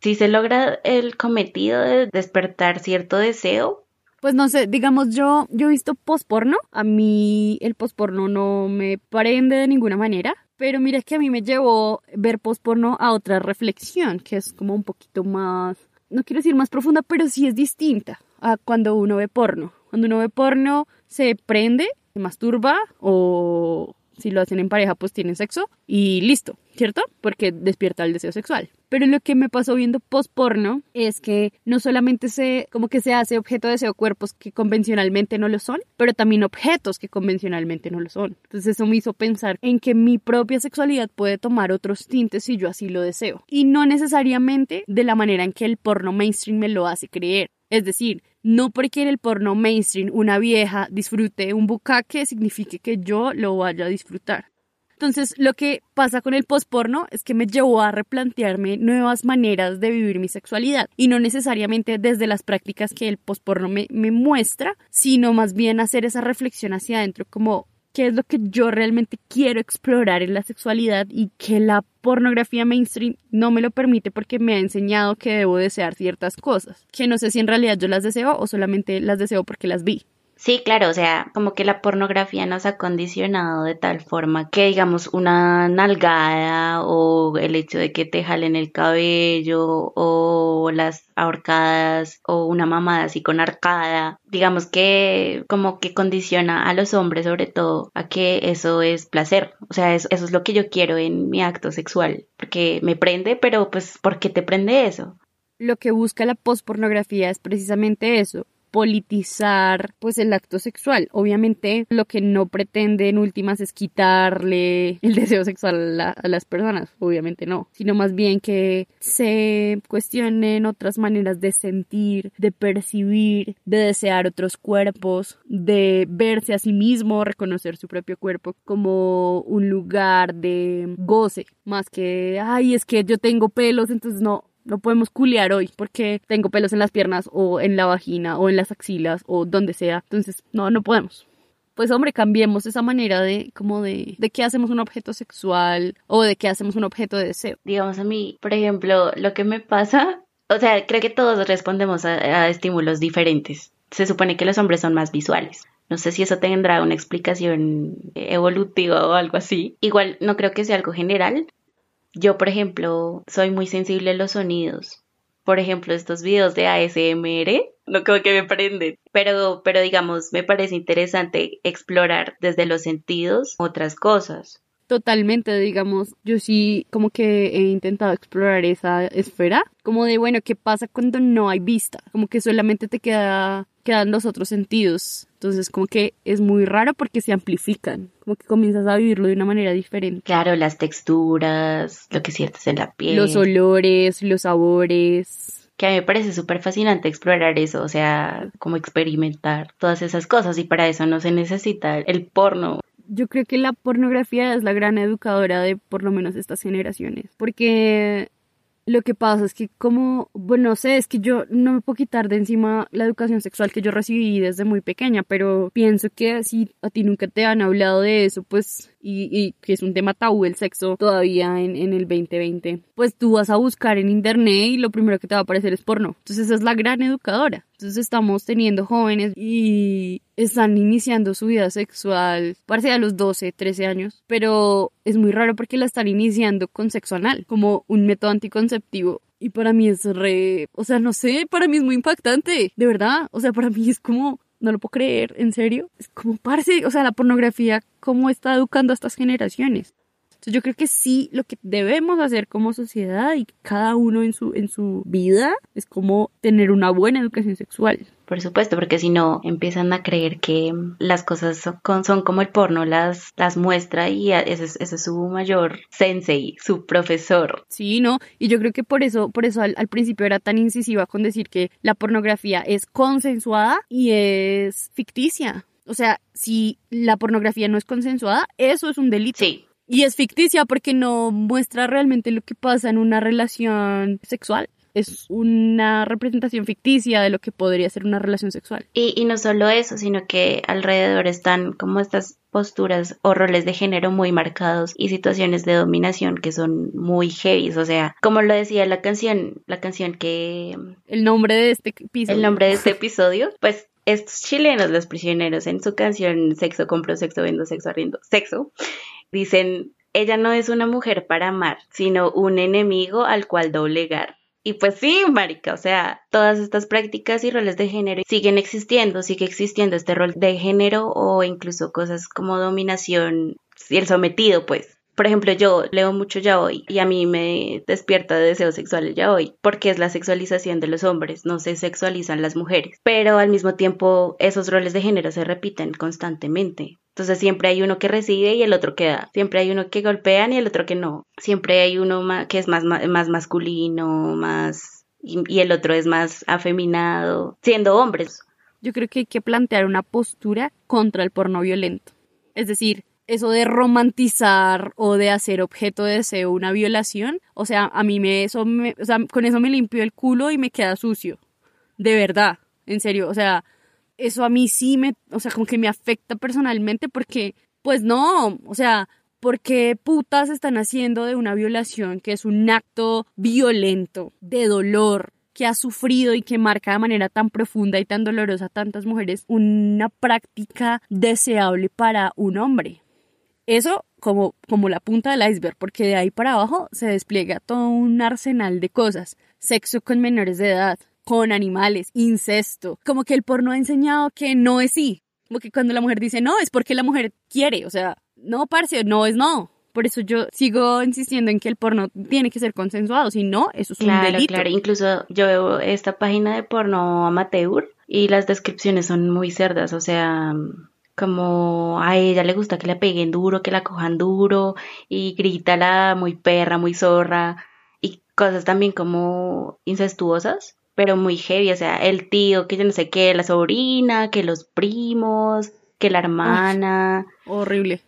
Si se logra el cometido de despertar cierto deseo, pues no sé, digamos yo, yo he visto post porno, a mí el post porno no me prende de ninguna manera, pero mira que a mí me llevó ver post-porno a otra reflexión, que es como un poquito más, no quiero decir más profunda, pero sí es distinta a cuando uno ve porno. Cuando uno ve porno se prende, se masturba o si lo hacen en pareja pues tienen sexo y listo, ¿cierto? Porque despierta el deseo sexual. Pero lo que me pasó viendo post porno es que no solamente se, como que se hace objeto de deseo cuerpos que convencionalmente no lo son, pero también objetos que convencionalmente no lo son. Entonces eso me hizo pensar en que mi propia sexualidad puede tomar otros tintes si yo así lo deseo. Y no necesariamente de la manera en que el porno mainstream me lo hace creer. Es decir, no porque en el porno mainstream una vieja disfrute un bucaque signifique que yo lo vaya a disfrutar. Entonces, lo que pasa con el postporno es que me llevó a replantearme nuevas maneras de vivir mi sexualidad y no necesariamente desde las prácticas que el postporno me, me muestra, sino más bien hacer esa reflexión hacia adentro como qué es lo que yo realmente quiero explorar en la sexualidad y que la pornografía mainstream no me lo permite porque me ha enseñado que debo desear ciertas cosas, que no sé si en realidad yo las deseo o solamente las deseo porque las vi. Sí, claro, o sea, como que la pornografía nos ha condicionado de tal forma que, digamos, una nalgada o el hecho de que te jalen el cabello o las ahorcadas o una mamada así con arcada, digamos que como que condiciona a los hombres sobre todo a que eso es placer, o sea, eso, es lo que yo quiero en mi acto sexual, porque me prende, pero pues, ¿por qué te prende eso? Lo que busca la postpornografía es precisamente eso, politizar pues el acto sexual. Obviamente lo que no pretende en últimas es quitarle el deseo sexual a, a, las personas, obviamente no, sino más bien que se cuestionen otras maneras de sentir, de percibir, de desear otros cuerpos, de verse a sí mismo, reconocer su propio cuerpo como un lugar de goce, más que, ay, es que yo tengo pelos, entonces no, no podemos culear hoy porque tengo pelos en las piernas o en la vagina o en las axilas o donde sea. Entonces, no, no podemos. Pues hombre, cambiemos esa manera de como de, de qué hacemos un objeto sexual o de qué hacemos un objeto de deseo. Digamos a mí, por ejemplo, lo que me pasa, o sea, creo que todos respondemos a, a estímulos diferentes. Se supone que los hombres son más visuales. No sé si eso tendrá una explicación evolutiva o algo así. Igual no creo que sea algo general, yo, por ejemplo, soy muy sensible a los sonidos. Por ejemplo, estos videos de ASMR, no creo que me prenden, pero, pero digamos, me parece interesante explorar desde los sentidos otras cosas. Totalmente, digamos, yo sí como que he intentado explorar esa esfera, como de, bueno, ¿qué pasa cuando no hay vista? Como que solamente te queda quedan los otros sentidos. Entonces, como que es muy raro porque se amplifican, como que comienzas a vivirlo de una manera diferente. Claro, las texturas, lo que sientes en la piel. Los olores, los sabores. Que a mí me parece súper fascinante explorar eso, o sea, como experimentar todas esas cosas y para eso no se necesita el porno. Yo creo que la pornografía es la gran educadora de por lo menos estas generaciones, porque Lo que pasa es que como, bueno, no sé, es que yo no me puedo quitar de encima la educación sexual que yo recibí desde muy pequeña, pero pienso que si a ti nunca te han hablado de eso, pues, y, y que es un tema tabú el sexo todavía en, en, el 2020, pues tú vas a buscar en internet y lo primero que te va a aparecer es porno. Entonces esa es la gran educadora. Entonces estamos teniendo jóvenes y están iniciando su vida sexual, parece a los 12, 13 años, pero es muy raro porque la están iniciando con sexo anal, como un método anticonceptivo. Y para mí es re, o sea, no sé, para mí es muy impactante, de verdad. O sea, para mí es como, no lo puedo creer, en serio. Es como, parece, o sea, la pornografía, cómo está educando a estas generaciones. Entonces yo creo que sí, lo que debemos hacer como sociedad y cada uno en su, en su vida es como tener una buena educación sexual. Por supuesto, porque si no empiezan a creer que las cosas son, son como el porno las, las muestra y ese es, ese es su mayor sensei, su profesor. Sí, no, y yo creo que por eso, por eso al, al, principio era tan incisiva con decir que la pornografía es consensuada y es ficticia. O sea, si la pornografía no es consensuada, eso es un delito. Sí. Y es ficticia porque no muestra realmente lo que pasa en una relación sexual es una representación ficticia de lo que podría ser una relación sexual. Y, y, no solo eso, sino que alrededor están como estas posturas o roles de género muy marcados y situaciones de dominación que son muy heavy, o sea, como lo decía la canción, la canción que... El nombre de este episodio. El nombre de este episodio, pues estos chilenos, los prisioneros, en su canción Sexo, compro sexo, vendo sexo, arriendo sexo, dicen, ella no es una mujer para amar, sino un enemigo al cual doblegar. Y pues sí, marica, o sea, todas estas prácticas y roles de género siguen existiendo, sigue existiendo este rol de género o incluso cosas como dominación y el sometido, pues. Por ejemplo, yo leo mucho ya hoy y a mí me despierta deseos sexuales ya hoy, porque es la sexualización de los hombres, no se sexualizan las mujeres. Pero al mismo tiempo, esos roles de género se repiten constantemente. Entonces siempre hay uno que recibe y el otro que da. Siempre hay uno que golpean y el otro que no. Siempre hay uno que es más, masculino, más... y el otro es más afeminado, siendo hombres. Yo creo que hay que plantear una postura contra el porno violento. Es decir, eso de romantizar o de hacer objeto de deseo una violación, o sea, a mí me eso me, o sea, con eso me limpio el culo y me queda sucio. De verdad, en serio, o sea, eso a mí sí me, o sea, como que me afecta personalmente porque, pues no, o sea, porque putas están haciendo de una violación que es un acto violento, de dolor, que ha sufrido y que marca de manera tan profunda y tan dolorosa a tantas mujeres, una práctica deseable para un hombre. Eso como, como la punta del iceberg, porque de ahí para abajo se despliega todo un arsenal de cosas. Sexo con menores de edad, con animales, incesto. Como que el porno ha enseñado que no es sí. Como que cuando la mujer dice no, es porque la mujer quiere. O sea, no, parce, no es no. Por eso yo sigo insistiendo en que el porno tiene que ser consensuado. Si no, eso es claro, un delito. Claro, incluso yo veo esta página de porno amateur y las descripciones son muy cerdas. O sea, como a ella le gusta que le peguen duro, que la cojan duro y grita la muy perra, muy zorra y cosas también como incestuosas pero muy heavy, o sea, el tío, que yo no sé qué, la sobrina, que los primos, que la hermana. horrible.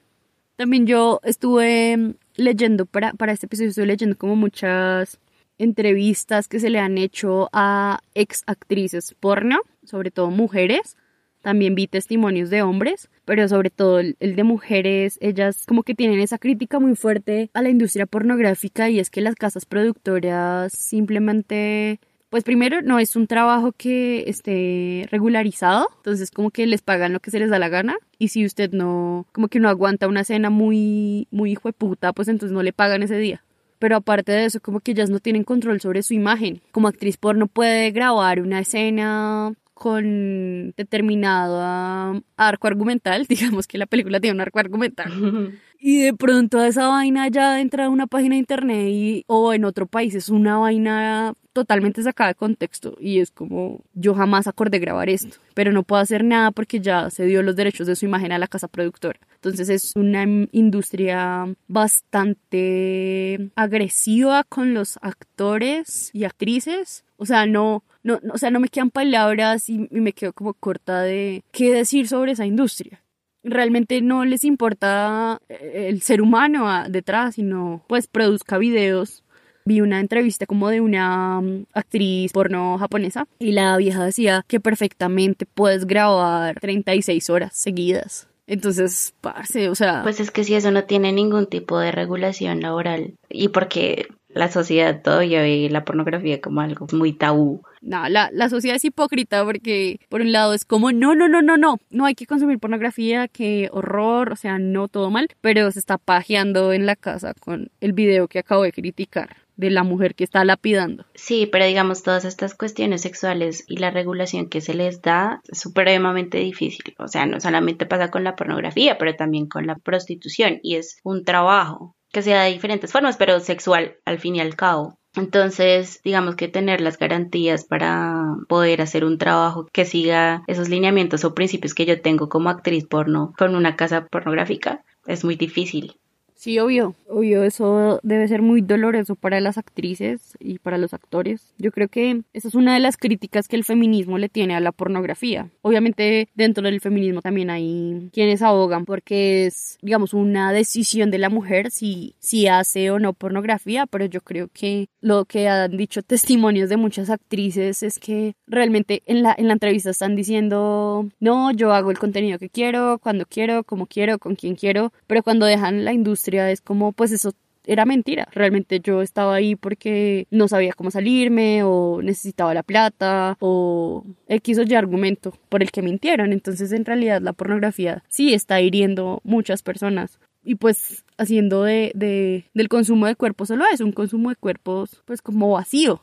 También yo estuve leyendo para, para este episodio, estuve leyendo como muchas entrevistas que se le han hecho a ex actrices porno, sobre todo mujeres. También vi testimonios de hombres, pero sobre todo el, el, de mujeres, ellas como que tienen esa crítica muy fuerte a la industria pornográfica y es que las casas productoras simplemente pues primero no es un trabajo que esté regularizado, entonces como que les pagan lo que se les da la gana y si usted no, como que no aguanta una cena muy, muy hijo de puta, pues entonces no le pagan ese día. Pero aparte de eso, como que ellas no tienen control sobre su imagen. Como actriz porno puede grabar una escena con determinado arco argumental, digamos que la película tiene un arco argumental. y de pronto esa vaina ya entra a una página de internet y, o en otro país es una vaina totalmente sacada de contexto y es como yo jamás acordé grabar esto, pero no puedo hacer nada porque ya se dio los derechos de su imagen a la casa productora. Entonces es una industria bastante agresiva con los actores y actrices. O sea, no, no, o sea, no me quedan palabras y, y me quedo como corta de qué decir sobre esa industria realmente no les importa el ser humano detrás, sino pues produzca videos vi una entrevista como de una mm, actriz porno japonesa y la vieja decía que perfectamente puedes grabar 36 horas seguidas. Entonces, parce, o sea... Pues es que si eso no tiene ningún tipo de regulación laboral y porque la sociedad todavía ve la pornografía como algo muy tabú. No, la, la sociedad es hipócrita porque por un lado es como, no, no, no, no, no, no hay que consumir pornografía, qué horror, o sea, no todo mal, pero se está pajeando en la casa con el video que acabo de criticar de la mujer que está lapidando. Sí, pero digamos todas estas cuestiones sexuales y la regulación que se les da es supremamente difícil. O sea, no solamente pasa con la pornografía, pero también con la prostitución y es un trabajo que sea de diferentes formas, pero sexual al fin y al cabo. Entonces, digamos que tener las garantías para poder hacer un trabajo que siga esos lineamientos o principios que yo tengo como actriz porno con una casa pornográfica es muy difícil. Sí, obvio, obvio, eso debe ser muy doloroso para las actrices y para los actores. Yo creo que esa es una de las críticas que el feminismo le tiene a la pornografía. Obviamente dentro del feminismo también hay quienes abogan porque es, digamos, una decisión de la mujer si, si hace o no pornografía, pero yo creo que lo que han dicho testimonios de muchas actrices es que realmente en la, en la entrevista están diciendo, no, yo hago el contenido que quiero, cuando quiero, como quiero, con quien quiero, pero cuando dejan la industria es como, pues eso era mentira. Realmente yo estaba ahí porque no sabía cómo salirme o necesitaba la plata o X o Y argumento por el que mintieron. Entonces en realidad la pornografía sí está hiriendo muchas personas. Y pues haciendo de, de, del consumo de cuerpos solo es un consumo de cuerpos pues como vacío.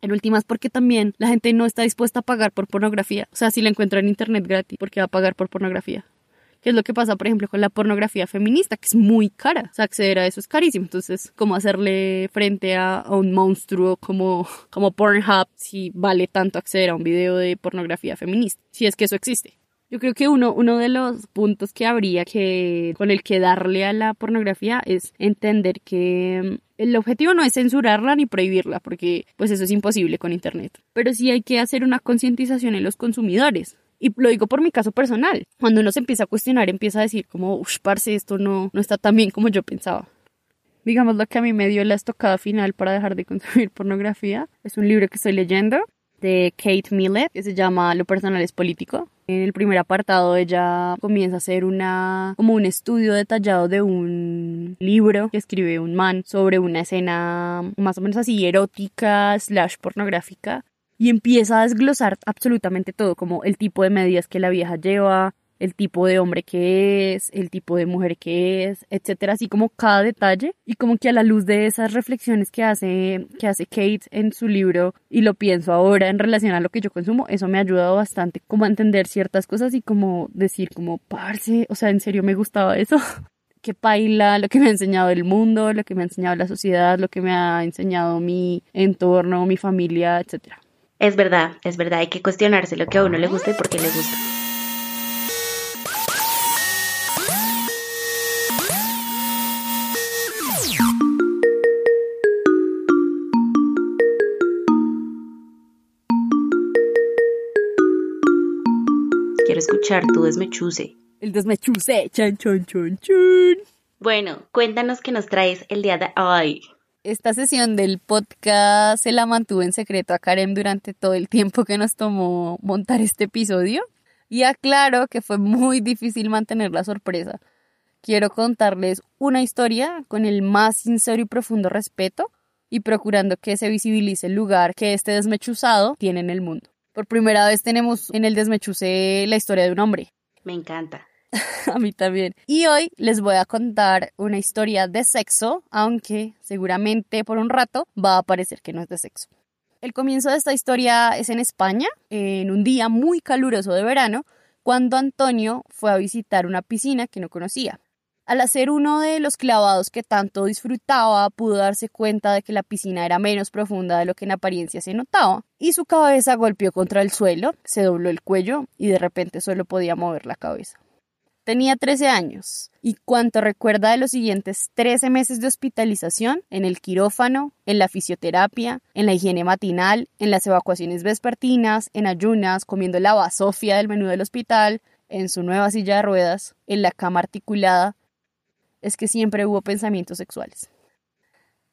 En últimas porque también la gente no está dispuesta a pagar por pornografía. O sea, si la encuentra en internet gratis, porque va a pagar por pornografía? Que es lo que pasa, por ejemplo, con la pornografía feminista, que es muy cara. O sea, acceder a eso es carísimo. Entonces, ¿cómo hacerle frente a, un monstruo como, como Pornhub si vale tanto acceder a un video de pornografía feminista? Si es que eso existe. Yo creo que uno, uno de los puntos que habría que, con el que darle a la pornografía es entender que el objetivo no es censurarla ni prohibirla, porque pues eso es imposible con Internet. Pero sí hay que hacer una concientización en los consumidores. Y lo digo por mi caso personal. Cuando uno se empieza a cuestionar, empieza a decir como, uff, parce, esto no, no está tan bien como yo pensaba. Digamos lo que a mí me dio la estocada final para dejar de consumir pornografía. Es un libro que estoy leyendo de Kate Millett que se llama Lo personal es político. En el primer apartado ella comienza a hacer una como un estudio detallado de un libro que escribe un man sobre una escena más o menos así erótica slash pornográfica y empieza a desglosar absolutamente todo, como el tipo de medidas que la vieja lleva, el tipo de hombre que es, el tipo de mujer que es, etcétera, así como cada detalle y como que a la luz de esas reflexiones que hace que hace Kate en su libro y lo pienso ahora en relación a lo que yo consumo, eso me ha ayudado bastante como a entender ciertas cosas y como decir como parce, o sea, en serio me gustaba eso. que paila lo que me ha enseñado el mundo, lo que me ha enseñado la sociedad, lo que me ha enseñado mi entorno, mi familia, etcétera. Es verdad, es verdad, hay que cuestionarse lo que a uno le gusta y por qué le gusta. Quiero escuchar tu desmechuse. El desmechuse, chan, chan, chan, chan. Bueno, cuéntanos qué nos traes el día de hoy. Esta sesión del podcast se la mantuve en secreto a Karen durante todo el tiempo que nos tomó montar este episodio. Y aclaro que fue muy difícil mantener la sorpresa. Quiero contarles una historia con el más sincero y profundo respeto y procurando que se visibilice el lugar que este desmechuzado tiene en el mundo. Por primera vez tenemos en el desmechuce la historia de un hombre. Me encanta. a mí también. Y hoy les voy a contar una historia de sexo, aunque seguramente por un rato va a parecer que no es de sexo. El comienzo de esta historia es en España, en un día muy caluroso de verano, cuando Antonio fue a visitar una piscina que no conocía. Al hacer uno de los clavados que tanto disfrutaba, pudo darse cuenta de que la piscina era menos profunda de lo que en apariencia se notaba, y su cabeza golpeó contra el suelo, se dobló el cuello y de repente solo podía mover la cabeza. Tenía 13 años. Y cuanto recuerda de los siguientes 13 meses de hospitalización en el quirófano, en la fisioterapia, en la higiene matinal, en las evacuaciones vespertinas, en ayunas, comiendo la basofia del menú del hospital, en su nueva silla de ruedas, en la cama articulada, es que siempre hubo pensamientos sexuales.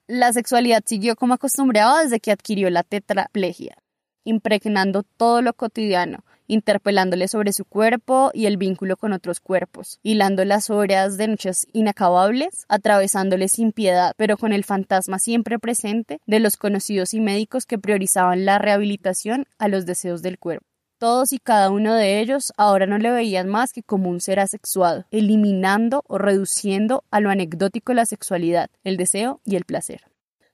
La sexualidad siguió como acostumbraba desde que adquirió la tetraplegia, impregnando todo lo cotidiano, interpelándole sobre su cuerpo y el vínculo con otros cuerpos, hilando las horas de noches inacabables, atravesándole sin piedad, pero con el fantasma siempre presente de los conocidos y médicos que priorizaban la rehabilitación a los deseos del cuerpo. Todos y cada uno de ellos ahora no le veían más que como un ser asexuado, eliminando o reduciendo a lo anecdótico la sexualidad, el deseo y el placer.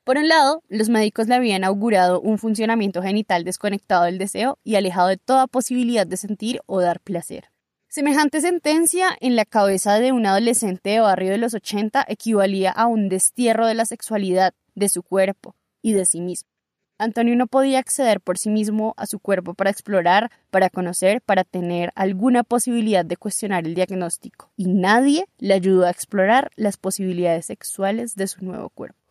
Por un lado, los médicos le habían augurado un funcionamiento genital desconectado del deseo y alejado de toda posibilidad de sentir o dar placer. Semejante sentencia en la cabeza de un adolescente de barrio de los 80 equivalía a un destierro de la sexualidad, de su cuerpo y de sí mismo. Antonio no podía acceder por sí mismo a su cuerpo para explorar, para conocer, para tener alguna posibilidad de cuestionar el diagnóstico, y nadie le ayudó a explorar las posibilidades sexuales de su nuevo cuerpo.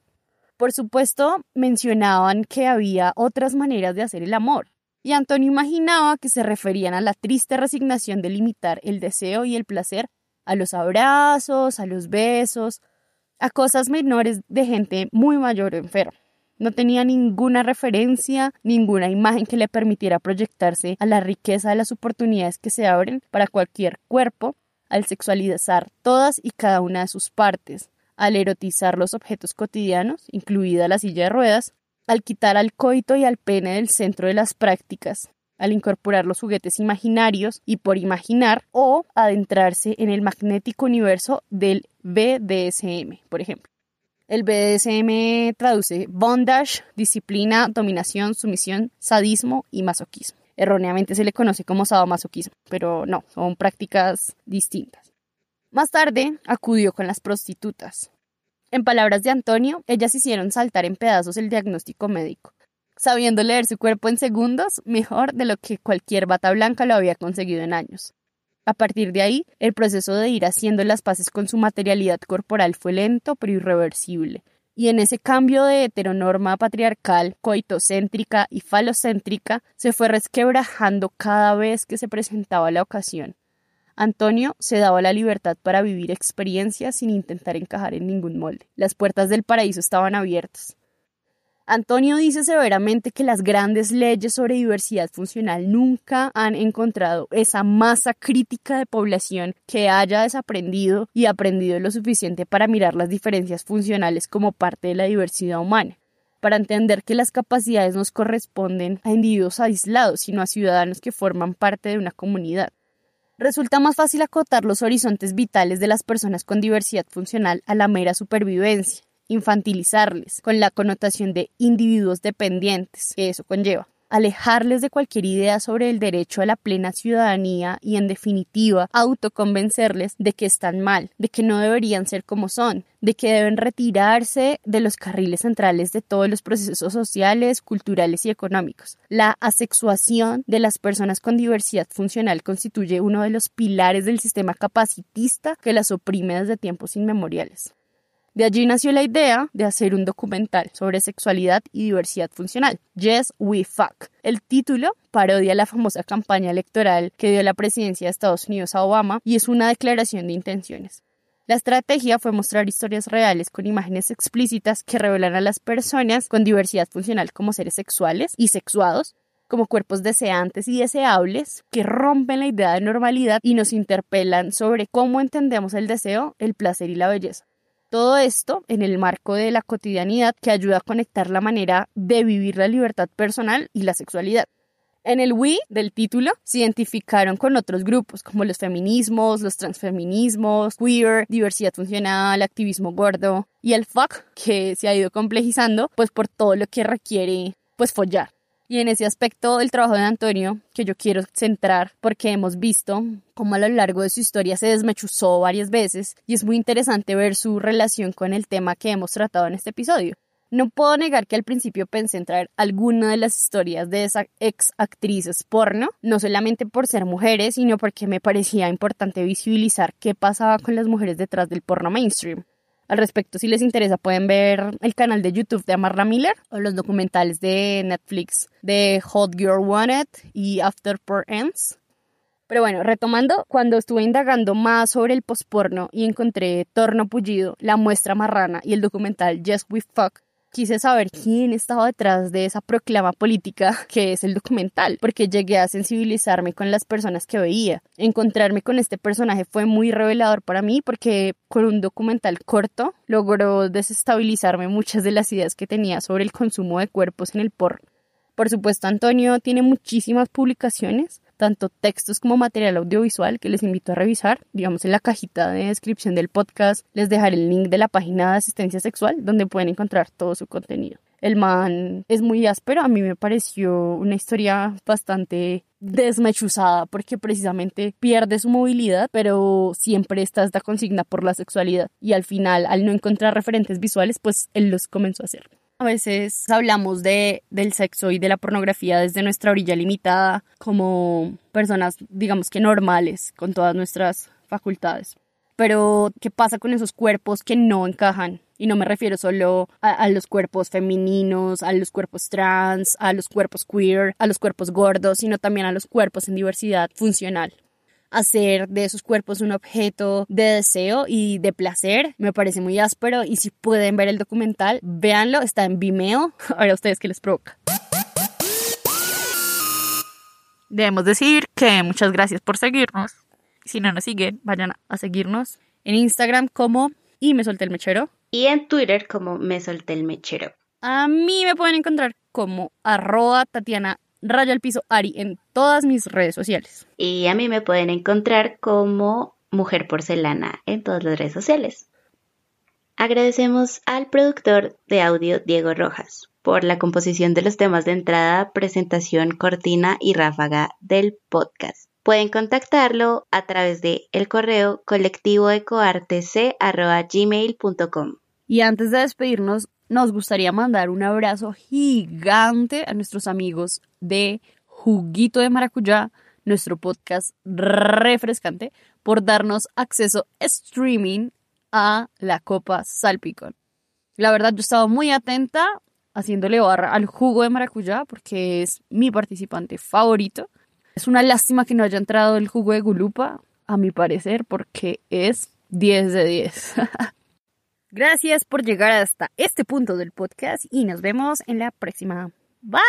Por supuesto, mencionaban que había otras maneras de hacer el amor, y Antonio imaginaba que se referían a la triste resignación de limitar el deseo y el placer a los abrazos, a los besos, a cosas menores de gente muy mayor o enferma. No tenía ninguna referencia, ninguna imagen que le permitiera proyectarse a la riqueza de las oportunidades que se abren para cualquier cuerpo al sexualizar todas y cada una de sus partes, al erotizar los objetos cotidianos, incluida la silla de ruedas, al quitar al coito y al pene del centro de las prácticas, al incorporar los juguetes imaginarios y por imaginar o adentrarse en el magnético universo del BDSM, por ejemplo. El BDSM traduce bondage, disciplina, dominación, sumisión, sadismo y masoquismo. Erróneamente se le conoce como sadomasoquismo, pero no, son prácticas distintas. Más tarde acudió con las prostitutas. En palabras de Antonio, ellas hicieron saltar en pedazos el diagnóstico médico, sabiendo leer su cuerpo en segundos mejor de lo que cualquier bata blanca lo había conseguido en años. A partir de ahí, el proceso de ir haciendo las paces con su materialidad corporal fue lento pero irreversible, y en ese cambio de heteronorma patriarcal, coitocéntrica y falocéntrica se fue resquebrajando cada vez que se presentaba la ocasión. Antonio se daba la libertad para vivir experiencias sin intentar encajar en ningún molde. Las puertas del paraíso estaban abiertas. Antonio dice severamente que las grandes leyes sobre diversidad funcional nunca han encontrado esa masa crítica de población que haya desaprendido y aprendido lo suficiente para mirar las diferencias funcionales como parte de la diversidad humana para entender que las capacidades nos corresponden a individuos aislados, sino a ciudadanos que forman parte de una comunidad. Resulta más fácil acotar los horizontes vitales de las personas con diversidad funcional a la mera supervivencia, infantilizarles, con la connotación de individuos dependientes que eso conlleva alejarles de cualquier idea sobre el derecho a la plena ciudadanía y, en definitiva, autoconvencerles de que están mal, de que no deberían ser como son, de que deben retirarse de los carriles centrales de todos los procesos sociales, culturales y económicos. La asexuación de las personas con diversidad funcional constituye uno de los pilares del sistema capacitista que las oprime desde tiempos inmemoriales. De allí nació la idea de hacer un documental sobre sexualidad y diversidad funcional, Yes We Fuck. El título parodia la famosa campaña electoral que dio la presidencia de Estados Unidos a Obama y es una declaración de intenciones. La estrategia fue mostrar historias reales con imágenes explícitas que revelan a las personas con diversidad funcional como seres sexuales y sexuados, como cuerpos deseantes y deseables que rompen la idea de normalidad y nos interpelan sobre cómo entendemos el deseo, el placer y la belleza. Todo esto en el marco de la cotidianidad que ayuda a conectar la manera de vivir la libertad personal y la sexualidad. En el we del título se identificaron con otros grupos como los feminismos, los transfeminismos, queer, diversidad funcional, activismo gordo y el fuck que se ha ido complejizando pues por todo lo que requiere pues follar. Y en ese aspecto del trabajo de Antonio, que yo quiero centrar, porque hemos visto cómo a lo largo de su historia se desmechuzó varias veces, y es muy interesante ver su relación con el tema que hemos tratado en este episodio. No puedo negar que al principio pensé en traer alguna de las historias de esas ex actrices porno, no solamente por ser mujeres, sino porque me parecía importante visibilizar qué pasaba con las mujeres detrás del porno mainstream. Al respecto, si les interesa, pueden ver el canal de YouTube de Amarra Miller o los documentales de Netflix de Hot Girl Wanted y After Por Ends. Pero bueno, retomando, cuando estuve indagando más sobre el posporno y encontré Torno Pullido, La Muestra Marrana y el documental Just We Fuck, quise saber quién estaba detrás de esa proclama política que es el documental, porque llegué a sensibilizarme con las personas que veía. Encontrarme con este personaje fue muy revelador para mí porque con un documental corto logró desestabilizarme muchas de las ideas que tenía sobre el consumo de cuerpos en el porno. Por supuesto, Antonio tiene muchísimas publicaciones, tanto textos como material audiovisual que les invito a revisar. Digamos, en la cajita de descripción del podcast les dejaré el link de la página de asistencia sexual donde pueden encontrar todo su contenido. El man es muy áspero, a mí me pareció una historia bastante desmechuzada porque precisamente pierde su movilidad, pero siempre está esta consigna por la sexualidad y al final, al no encontrar referentes visuales, pues él los comenzó a hacer. A veces hablamos de, del sexo y de la pornografía desde nuestra orilla limitada, como personas, digamos que normales, con todas nuestras facultades. Pero, ¿qué pasa con esos cuerpos que no encajan? Y no me refiero solo a, a, los cuerpos femeninos, a los cuerpos trans, a los cuerpos queer, a los cuerpos gordos, sino también a los cuerpos en diversidad funcional hacer de esos cuerpos un objeto de deseo y de placer. Me parece muy áspero y si pueden ver el documental, véanlo, está en Vimeo. A ver a ustedes qué les provoca. Debemos decir que muchas gracias por seguirnos. Si no nos siguen, vayan a seguirnos en Instagram como y me solté el mechero. Y en Twitter como me solté el mechero. A mí me pueden encontrar como arroba Tatiana Raya al Piso Ari en todas mis redes sociales. Y a mí me pueden encontrar como Mujer Porcelana en todas las redes sociales. Agradecemos al productor de audio Diego Rojas por la composición de los temas de entrada, presentación, cortina y ráfaga del podcast. Pueden contactarlo a través de el correo colectivoecoartec.gmail.com. Y antes de despedirnos, nos gustaría mandar un abrazo gigante a nuestros amigos de Juguito de Maracuyá, nuestro podcast refrescante, por darnos acceso streaming a la Copa Salpicón. La verdad, yo estaba muy atenta haciéndole barra al jugo de maracuyá porque es mi participante favorito. Es una lástima que no haya entrado el jugo de gulupa, a mi parecer, porque es 10 de 10. Gracias por llegar hasta este punto del podcast y nos vemos en la próxima. Bye.